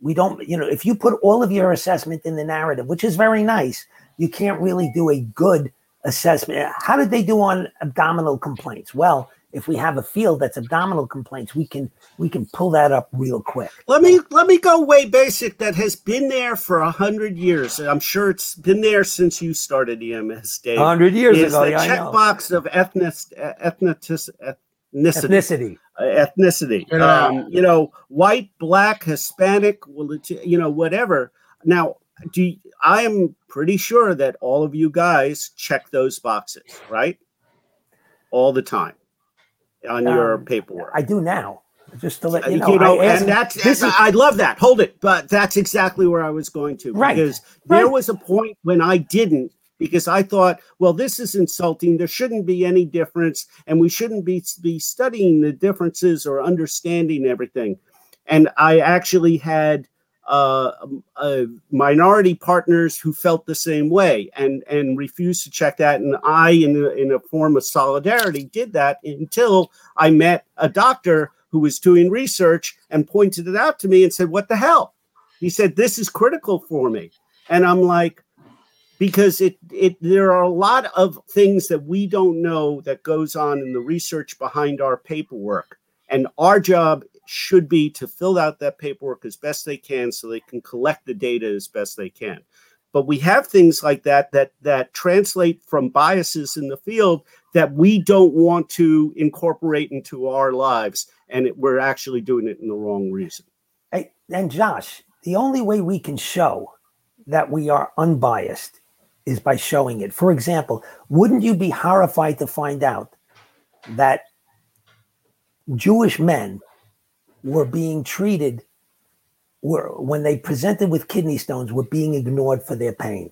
S4: We don't, you know, if you put all of your assessment in the narrative, which is very nice, you can't really do a good assessment. How did they do on abdominal complaints? Well, if we have a field that's abdominal complaints, we can we can pull that up real quick.
S3: Let me let me go way basic. That has been there for a hundred years. I'm sure it's been there since you started EMS, Dave.
S4: hundred years
S3: is
S4: ago,
S3: the
S4: yeah,
S3: checkbox of ethnic, ethnicis, ethnicity.
S4: Ethnicity.
S3: uh, ethnicity. Um, you know, white, black, Hispanic, you know, whatever. Now, do you, I am pretty sure that all of you guys check those boxes, right? All the time on your
S4: Um,
S3: paperwork.
S4: I do now. Just to let
S3: Uh,
S4: you know, I
S3: and that's,
S4: this is-
S3: I love that. Hold it, but that's exactly where I was going to.
S4: Right,
S3: Because there
S4: right.
S3: was a point when I didn't, because I thought, well, this is insulting. There shouldn't be any difference, and we shouldn't be be studying the differences or understanding everything. And I actually had uh, uh, minority partners who felt the same way and and refused to check that. And I, in a, in a form of solidarity, did that until I met a doctor who was doing research and pointed it out to me and said, "What the hell?" He said, "This is critical for me," and I'm like, because it it there are a lot of things that we don't know that goes on in the research behind our paperwork, and our job should be to fill out that paperwork as best they can so they can collect the data as best they can but we have things like that that that translate from biases in the field that we don't want to incorporate into our lives and it, we're actually doing it in the wrong reason
S4: Hey, and Josh, the only way we can show that we are unbiased is by showing it. For example, wouldn't you be horrified to find out that Jewish men were being treated were when they presented with kidney stones were being ignored for their pain?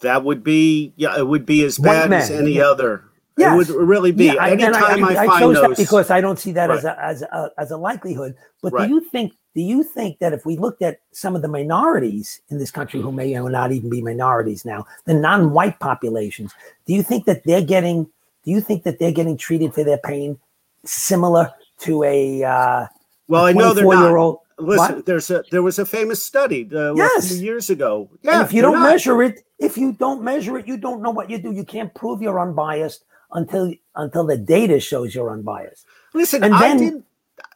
S3: that would be yeah it would be as bad as any
S4: yeah.
S3: other
S4: Yes.
S3: it would really be
S4: Yeah, I-
S3: anytime I,
S4: I,
S3: find
S4: chose
S3: those
S4: that because I don't see that as a as a as a likelihood. But
S3: Right.
S4: do you think do you think that if we looked at some of the minorities in this country who may or not even be minorities now, the non-white populations, do you think that they're getting do you think that they're getting treated for their pain similar to a uh
S3: well i know they're not
S4: year old
S3: listen
S4: What?
S3: there's a there was a famous study uh, a few years ago
S4: and
S3: yeah
S4: if you don't
S3: not.
S4: measure it, if you don't measure it, you don't know what you do. You can't prove you're unbiased until until the data shows you're unbiased.
S3: Listen,
S4: And
S3: I
S4: then-
S3: did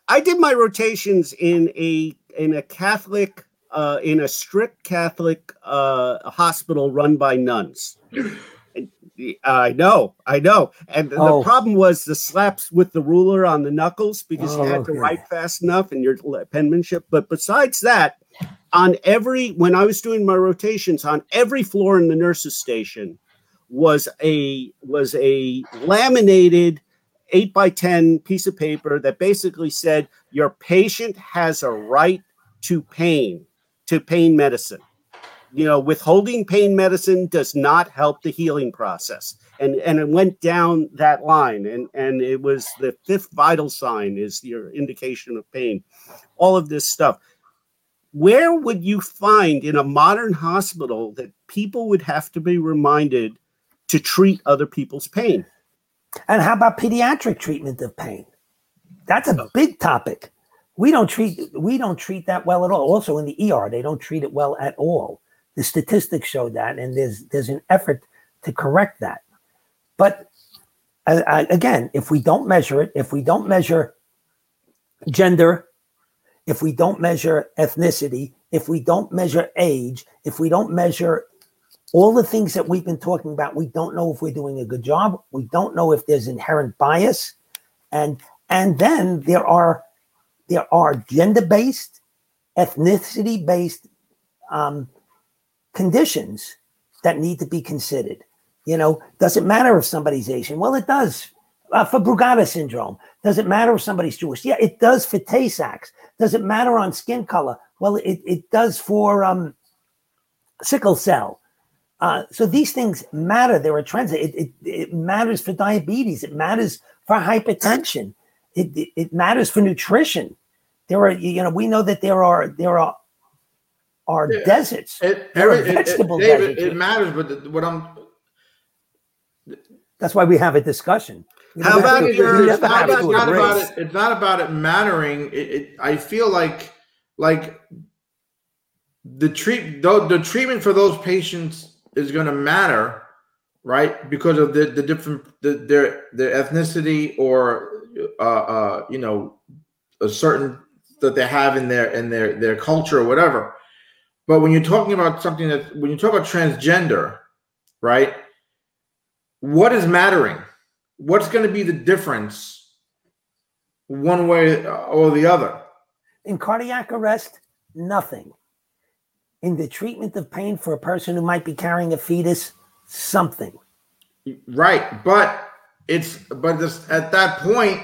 S3: I did my rotations in a in a Catholic uh, in a strict Catholic uh, hospital run by nuns. I know, I know. And
S4: Oh.
S3: the problem was the slaps with the ruler on the knuckles because you
S4: Oh,
S3: had to oh,
S4: okay.
S3: write fast enough and your penmanship. But besides that, on every when I was doing my rotations on every floor in the nurses station was a was a laminated eight by ten piece of paper that basically said your patient has a right to pain to pain medicine you know withholding pain medicine does not help the healing process and and it went down that line and and it was the fifth vital sign is your indication of pain all of this stuff where would you find in a modern hospital that people would have to be reminded to treat other people's pain
S4: And how about pediatric treatment of pain? That's
S3: Oh.
S4: a big topic. We don't treat we don't treat that well at all. Also in the ER, they don't treat it well at all. The statistics show that, and there's there's an effort to correct that. But again, if we don't measure it, if we don't measure gender, if we don't measure ethnicity, if we don't measure age, if we don't measure all the things that we've been talking about, we don't know if we're doing a good job. We don't know if there's inherent bias, and and then there are there are gender based, ethnicity based um, conditions that need to be considered. You know, does it matter if somebody's Asian? Well, it does uh, for Brugada syndrome. Does it matter if somebody's Jewish? Yeah, it does for Tay Sachs. Does it matter on skin color? Well, it, it does for um, sickle cell. Uh, so these things matter. There are trends. It, it, it matters for diabetes. It matters for hypertension. It, it, it matters for nutrition. There are, you know, we know that there are there are are
S2: Yeah.
S4: deserts.
S2: It, every- it- it-
S4: vegetable
S2: David, it matters, but the- what I'm
S4: That's why we have a discussion. We
S3: How about
S4: to-
S3: your-
S2: it's not,
S4: have
S2: it's not about it. It's not about it mattering. It, it, I feel like like the treat though the treatment for those patients is going to matter, right? Because of the the different the, their their ethnicity or uh uh you know a certain that they have in their in their their culture or whatever. But when you're talking about something that when you talk about transgender, right? What is mattering? What's going to be the difference one way or the other?
S4: In cardiac arrest, nothing. In the treatment of pain for a person who might be carrying a fetus, something.
S2: Right, but it's but this at that point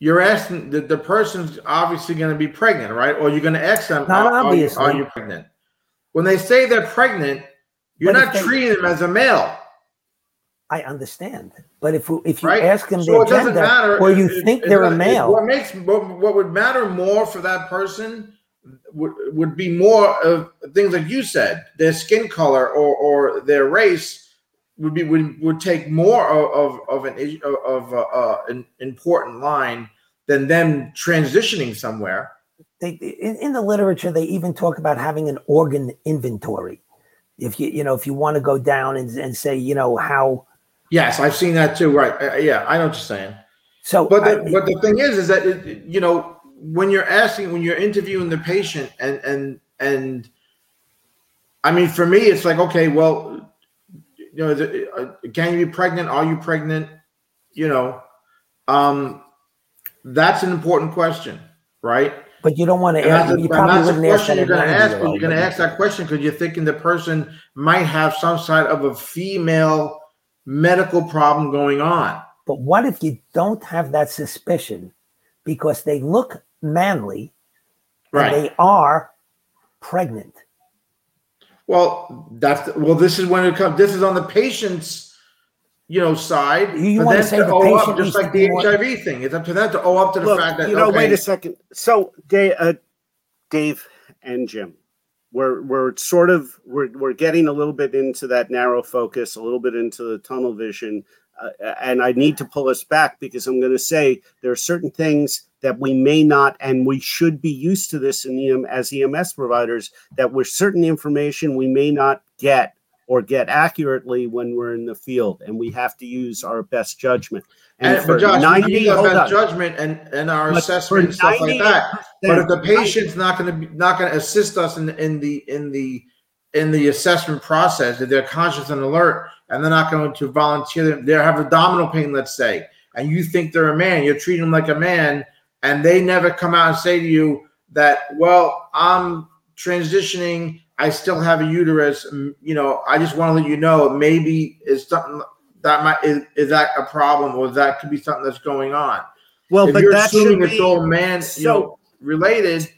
S2: you're asking the, the person's obviously going to be pregnant, right? Or you're going to ask them,
S4: Not
S2: are, are you,
S4: obviously.
S2: are you pregnant? When they say they're pregnant, you're
S4: But
S2: not
S4: they-
S2: treating them as a male,
S4: I understand. But if if you
S2: right?
S4: ask them
S2: So
S4: their
S2: it
S4: gender
S2: matter
S4: or you
S2: if-
S4: think
S2: if-
S4: they're a male,
S2: What makes what, would matter more for that person would, would be more of things like you said, their skin color or, or their race would be would, would take more of, of, of an of uh, uh, an important line than them transitioning somewhere.
S4: They, in, in the literature they even talk about having an organ inventory. If you you know if you want to go down and, and say you know how
S2: Yes, I've seen that too. Right? Uh, yeah, I know what you're saying.
S4: so
S2: But the,
S4: I-
S2: but the thing is, is that it, you know when you're asking, when you're interviewing the patient, and and and I mean, for me, it's like, okay, well, you know, uh, can you be pregnant? Are you pregnant? You know, um, that's an important question, right?
S4: But you don't want to
S2: And that's,
S4: ask.
S2: a,
S4: You probably
S2: that's
S4: wouldn't ask that
S2: question you're going to ask. But you're going to ask that question because you're thinking the person might have some side of a female medical problem going on.
S4: But what if you don't have that suspicion because they look manly
S2: Right.
S4: and they are pregnant?
S2: Well, that's well. This is when it comes. This is on the patient's, you know, side.
S4: You wanna
S2: them
S4: say the
S2: owe up, just like the HIV thing. It's up to them to owe up to the
S3: Look,
S2: fact that
S3: you know,
S2: okay,
S3: wait a second. So, Dave, uh, Dave and Jim, we're we're sort of we're we're getting a little bit into that narrow focus, a little bit into the tunnel vision, uh, and I need to pull us back because I'm going to say there are certain things that we may not, and we should be used to this in EM as EMS providers. That with certain information we may not get or get accurately when we're in the field, and we have to use our best judgment.
S2: And,
S3: for
S2: but Josh,
S3: 90
S2: we need our best
S3: on.
S2: judgment and, and our
S3: But
S2: assessment and stuff like that. But if the patient's not going to be not going to assist us in in the in the in the assessment process, if they're conscious and alert, and they're not going to volunteer, them, they have abdominal pain, let's say, and you think they're a man, you're treating them like a man, and they never come out and say to you that, well, I'm transitioning, I still have a uterus, you know, I just want to let you know maybe is something that might is, is that a problem or that could be something that's going on?
S3: Well,
S2: if
S3: but
S2: you're
S3: that
S2: assuming it's all man, you know, related,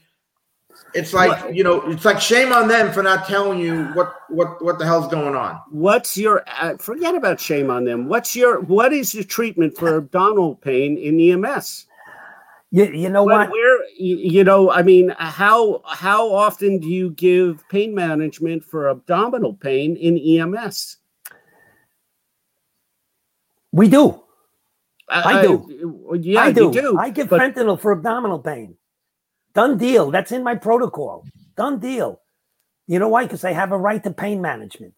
S2: it's like
S3: What-
S2: you know, it's like shame on them for not telling you what what what the hell's going on.
S3: what's your uh, forget about shame on them. What's your what is your treatment for abdominal pain in ems
S4: You, you know
S3: Where-
S4: what?
S3: where you you know i mean how how often do you give pain management for abdominal pain in ems
S4: We do. I
S3: do yeah
S4: I do.
S3: you do
S4: I give
S3: but-
S4: fentanyl for abdominal pain. Done deal. That's in my protocol. Done deal. You know why? Because I have a right to pain management.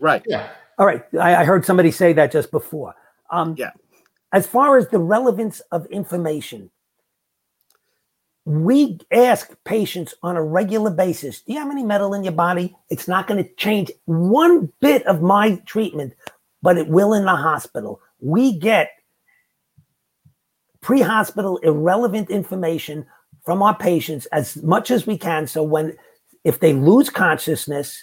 S3: right
S2: Yeah,
S4: All right. I, I heard somebody say that just before. Um,
S3: Yeah.
S4: As far as the relevance of information, we ask patients on a regular basis, do you have any metal in your body? It's not going to change one bit of my treatment, but it will in the hospital. We get pre hospital irrelevant information from our patients as much as we can. So when, if they lose consciousness,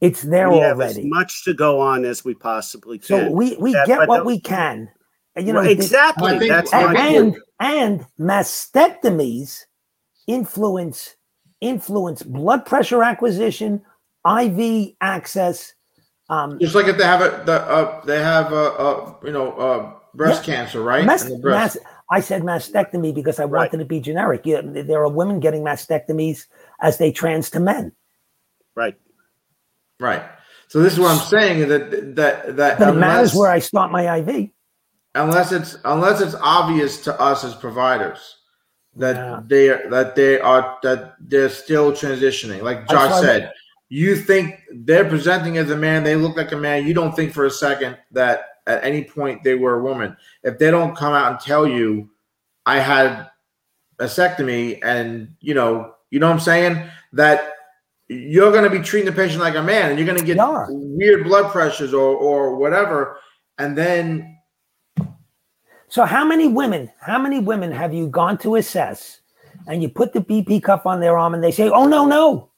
S4: it's there
S3: we
S4: already.
S3: as much to go on as we possibly can.
S4: so we, we
S3: That-
S4: get what we can. And, you know,
S3: Right, exactly.
S2: Think-
S3: That's
S2: I
S3: my
S2: think
S4: and and mastectomies influence influence blood pressure acquisition, IV access. Um,
S2: Just like if they have a, the, uh, they have a, a you know, uh, breast cancer, right?
S4: mas-
S2: breast.
S4: mas- I said mastectomy because I
S3: Right.
S4: wanted to be generic. Yeah, there are women getting mastectomies as they trans to men,
S3: Right.
S2: Right. So this is what I'm saying that that that
S4: but it matters where I start my IV.
S2: Unless it's unless it's obvious to us as providers that
S4: Yeah.
S2: they are that they are that they're still transitioning. Like Josh said, you think they're presenting as a man, they look like a man. You don't think for a second that at any point they were a woman. If they don't come out and tell you, I had a vasectomy, and you know, you know what I'm saying, that you're going to be treating the patient like a man, and you're going to get weird blood pressures or or whatever, and then
S4: So how many women, how many women have you gone to assess and you put the BP cuff on their arm and they say, "Oh no, no.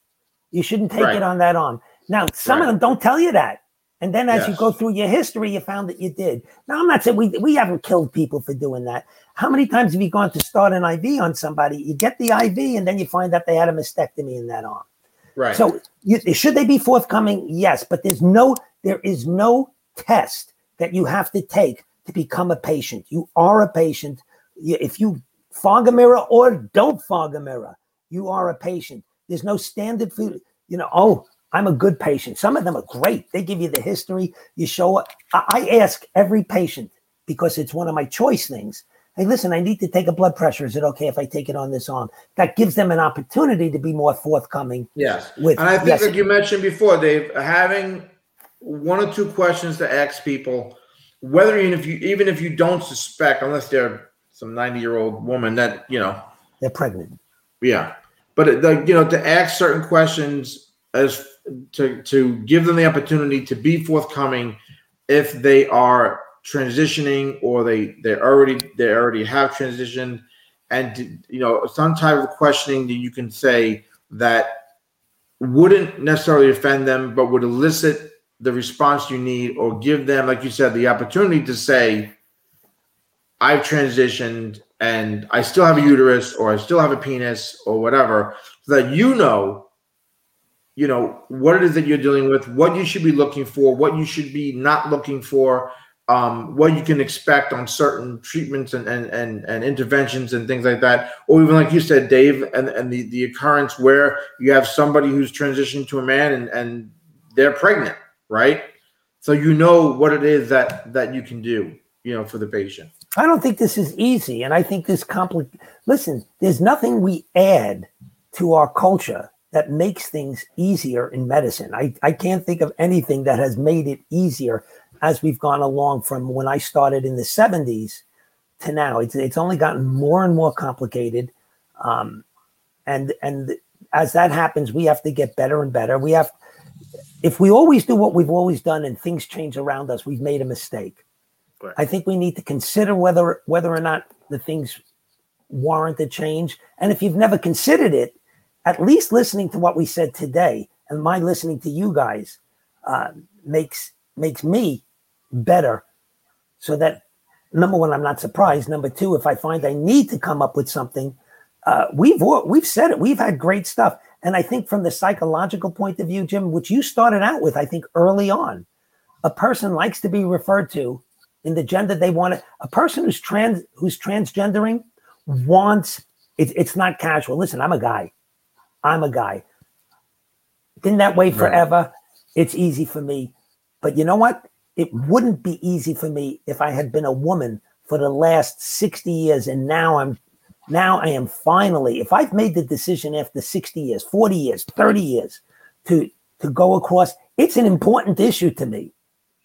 S4: You shouldn't take
S2: Right.
S4: it on that arm." Now, some of them don't tell you that. And then as you go through your history, you found that you did. Now, I'm not saying we, we haven't killed people for doing that. How many times have you gone to start an IV on somebody? You get the IV and then you find out they had a mastectomy in that arm.
S2: right.
S4: So you, should they be forthcoming? Yes, but there's no there is no test that you have to take to become a patient. You are a patient. If you fog a mirror or don't fog a mirror, you are a patient. There's no standard for You know, oh, I'm a good patient. Some of them are great. They give you the history. You show up. I, I ask every patient because it's one of my choice things. Hey, listen, I need to take a blood pressure. Is it okay if I take it on this arm? That gives them an opportunity to be more forthcoming
S2: Yes.
S4: with
S2: And I think,
S4: yes,
S2: like you mentioned before, Dave, having one or two questions to ask people, whether even if you even if you don't suspect, unless they're some ninety year old woman that you know,
S4: they're pregnant.
S2: yeah. But uh, the, you know, to ask certain questions as to to give them the opportunity to be forthcoming if they are transitioning or they they already they already have transitioned, and to, you know some type of questioning that you can say that wouldn't necessarily offend them, but would elicit the response you need or give them, like you said, the opportunity to say, I've transitioned and I still have a uterus or I still have a penis or whatever, so that you know, you know, what it is that you're dealing with, what you should be looking for, what you should be not looking for, um, what you can expect on certain treatments and, and and and interventions and things like that, or even like you said, Dave, and, and the, the occurrence where you have somebody who's transitioned to a man and, and they're pregnant, right? So you know what it is that that you can do, you know, for the patient.
S4: I don't think this is easy, and I think this compli Listen, there's nothing we add to our culture that makes things easier in medicine. I, I can't think of anything that has made it easier as we've gone along from when I started in the 70s to now. It's it's only gotten more and more complicated, um, and and as that happens, we have to get better and better. We have, if we always do what we've always done and things change around us, we've made a mistake.
S3: Right.
S4: I think we need to consider whether whether or not the things warrant a change. And if you've never considered it, at least listening to what we said today and my listening to you guys uh, makes makes me better. So that number one, I'm not surprised. Number two, if I find I need to come up with something, uh, we've we've said it. We've had great stuff, and I think from the psychological point of view, Jim, which you started out with, I think early on, a person likes to be referred to in the gender they want. to- A person who's trans who's transgendering wants it, it's not casual. Listen, I'm a guy. I'm a guy. Been that way forever. It's easy for me. But you know what? It wouldn't be easy for me if I had been a woman for the last 60 years and now I'm now I am finally if I've made the decision after 60 years, 40 years, 30 years to to go across, it's an important issue to me.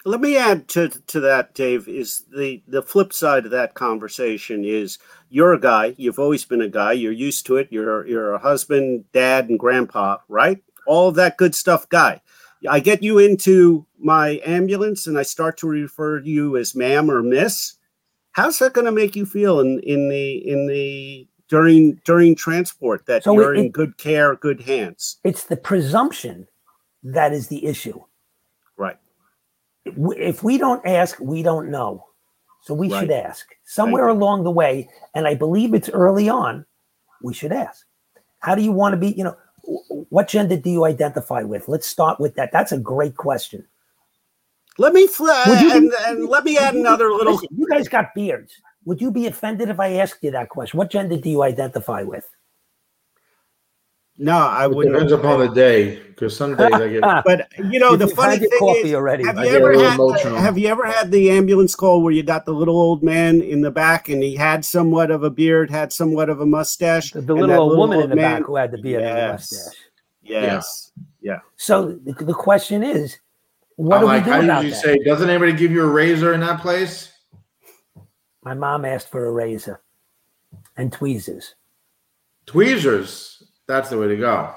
S3: Let me add to to that, Dave. Is the the flip side of that conversation is you're a guy. You've always been a guy. You're used to it. You're you're a husband, dad, and grandpa, right? All that good stuff, guy. I get you into my ambulance, and I start to refer to you as ma'am or miss. How's that going to make you feel in in the in the during during transport that so you're it, in good care, good hands?
S4: It's the presumption that is the issue.
S3: Right.
S4: If we don't ask, we don't know. So we right. should ask somewhere along the way. And I believe it's early on. We should ask. How do you want to be? You know, what gender do you identify with? Let's start with that. That's a great question.
S3: Let me fl- and, and, let me add another little.
S4: Listen, you guys got beards. Would you be offended if I asked you that question? What gender do you identify with?
S3: No, I would.
S2: Depends upon the day, because some days I get.
S3: but you know, the funny thing is, already. Have you ever had? The, have you ever had the ambulance call where you got the little old man in the back and he had somewhat of a beard, had somewhat of a mustache,
S4: the, the little old little woman old in the man, back who had the beard yes, and the mustache.
S3: Yes. Yeah. yeah.
S4: So the, the question is, what I'm do like, we do I about usually
S2: that? say, doesn't anybody give you a razor in that place?
S4: My mom asked for a razor and tweezers.
S2: Tweezers. That's the way to go.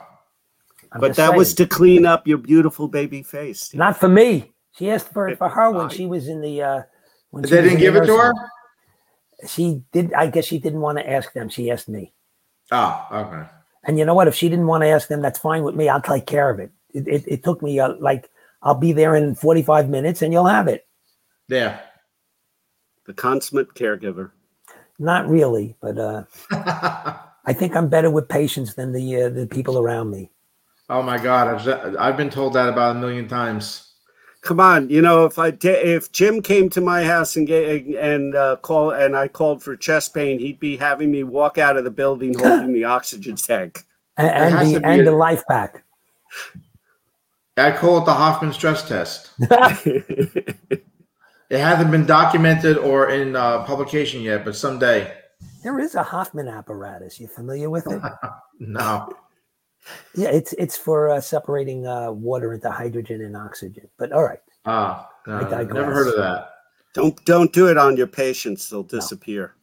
S3: I'm but that saying. was to clean up your beautiful baby face.
S4: Not for me. She asked for it for her when she was in the. uh when
S2: They didn't give it to her.
S4: She did. I guess she didn't want to ask them. She asked me.
S2: Oh, okay.
S4: And you know what? If she didn't want to ask them, that's fine with me. I'll take care of it. It, it, it took me uh, like I'll be there in 45 minutes and you'll have it.
S2: Yeah.
S3: The consummate caregiver.
S4: Not really, but uh I think I'm better with patients than the uh, the people around me.
S2: Oh my God, I've I've been told that about a million times.
S3: Come on, you know if I if Jim came to my house and get, and uh, call and I called for chest pain, he'd be having me walk out of the building holding the oxygen tank
S4: and, and the and a, the LIFEPAK.
S2: I call it the Hoffman stress test. it hasn't been documented or in uh, publication yet, but someday.
S4: There is a Hoffman apparatus. You familiar with it?
S2: no.
S4: Yeah, it's it's for uh, separating uh, water into hydrogen and oxygen. But all right.
S2: Ah, no, never heard of that.
S3: Don't don't do it on your patients; they'll disappear.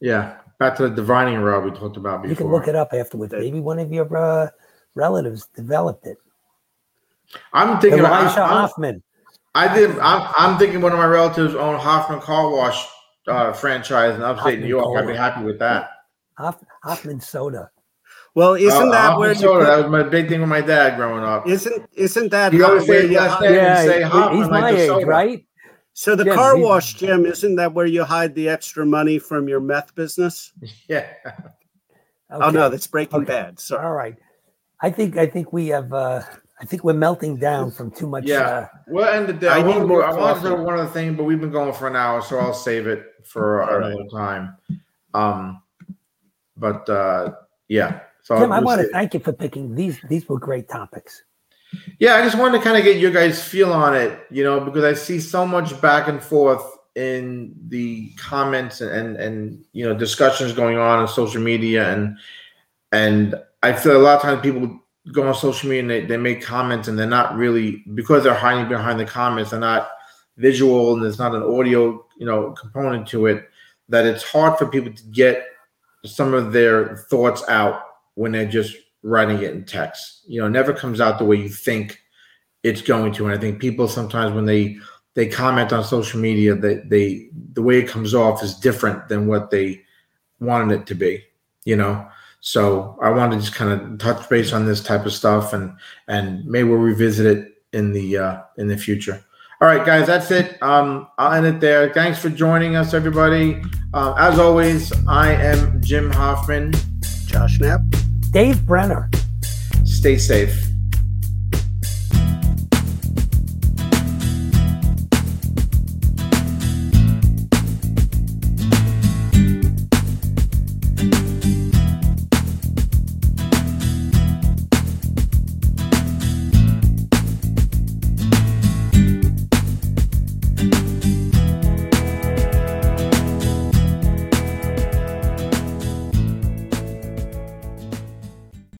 S2: No. Yeah, back to the divining rod we talked about before.
S4: You can look it up afterwards. Maybe one of your uh, relatives developed it.
S2: I'm thinking
S4: Elisha I, Hoffman.
S2: I did. I'm, I'm thinking one of my relatives own Hoffman Car Wash uh, franchise in upstate Hoffman New York. I'd be happy with that.
S4: Hoff, Hoffman Soda.
S3: Well, isn't uh, that Hoffman where
S2: soda? Put, that was my big thing with my dad growing up.
S3: Isn't isn't that
S2: you always say last name yeah, say Hoffman
S4: he's my age, soda. right?
S3: So the car wash, Jim, isn't that where you hide the extra money from your meth business?
S2: Yeah.
S3: Okay. Oh no, that's Breaking okay. Bad. Sorry.
S4: All right. I think I think we have. uh I think we're melting down from too much.
S2: Yeah,
S4: uh,
S2: we'll end the day. I, I want to. I want to say one other thing, but we've been going for an hour, so I'll save it for another right. time. Um, but uh, yeah.
S4: So Tim, I want to thank you for picking these. These were great topics.
S2: Yeah, I just wanted to kind of get your guys' feel on it, you know, because I see so much back and forth in the comments and, and and, you know discussions going on on social media and and I feel a lot of times people go on social media and they, they make comments and they're not really because they're hiding behind the comments they're not visual and there's not an audio you know component to it that it's hard for people to get some of their thoughts out when they're just writing it in text. You know it never comes out the way you think it's going to. And i think people sometimes when they they comment on social media that they, they the way it comes off is different than what they wanted it to be you know so I want to just kind of touch base on this type of stuff, and and maybe we'll revisit it in the uh, in the future. All right, guys, that's it. Um, I'll end it there. Thanks for joining us, everybody. Uh, as always, I am Jim Hoffman,
S3: Josh Knapp,
S4: Dave Brenner.
S2: Stay safe.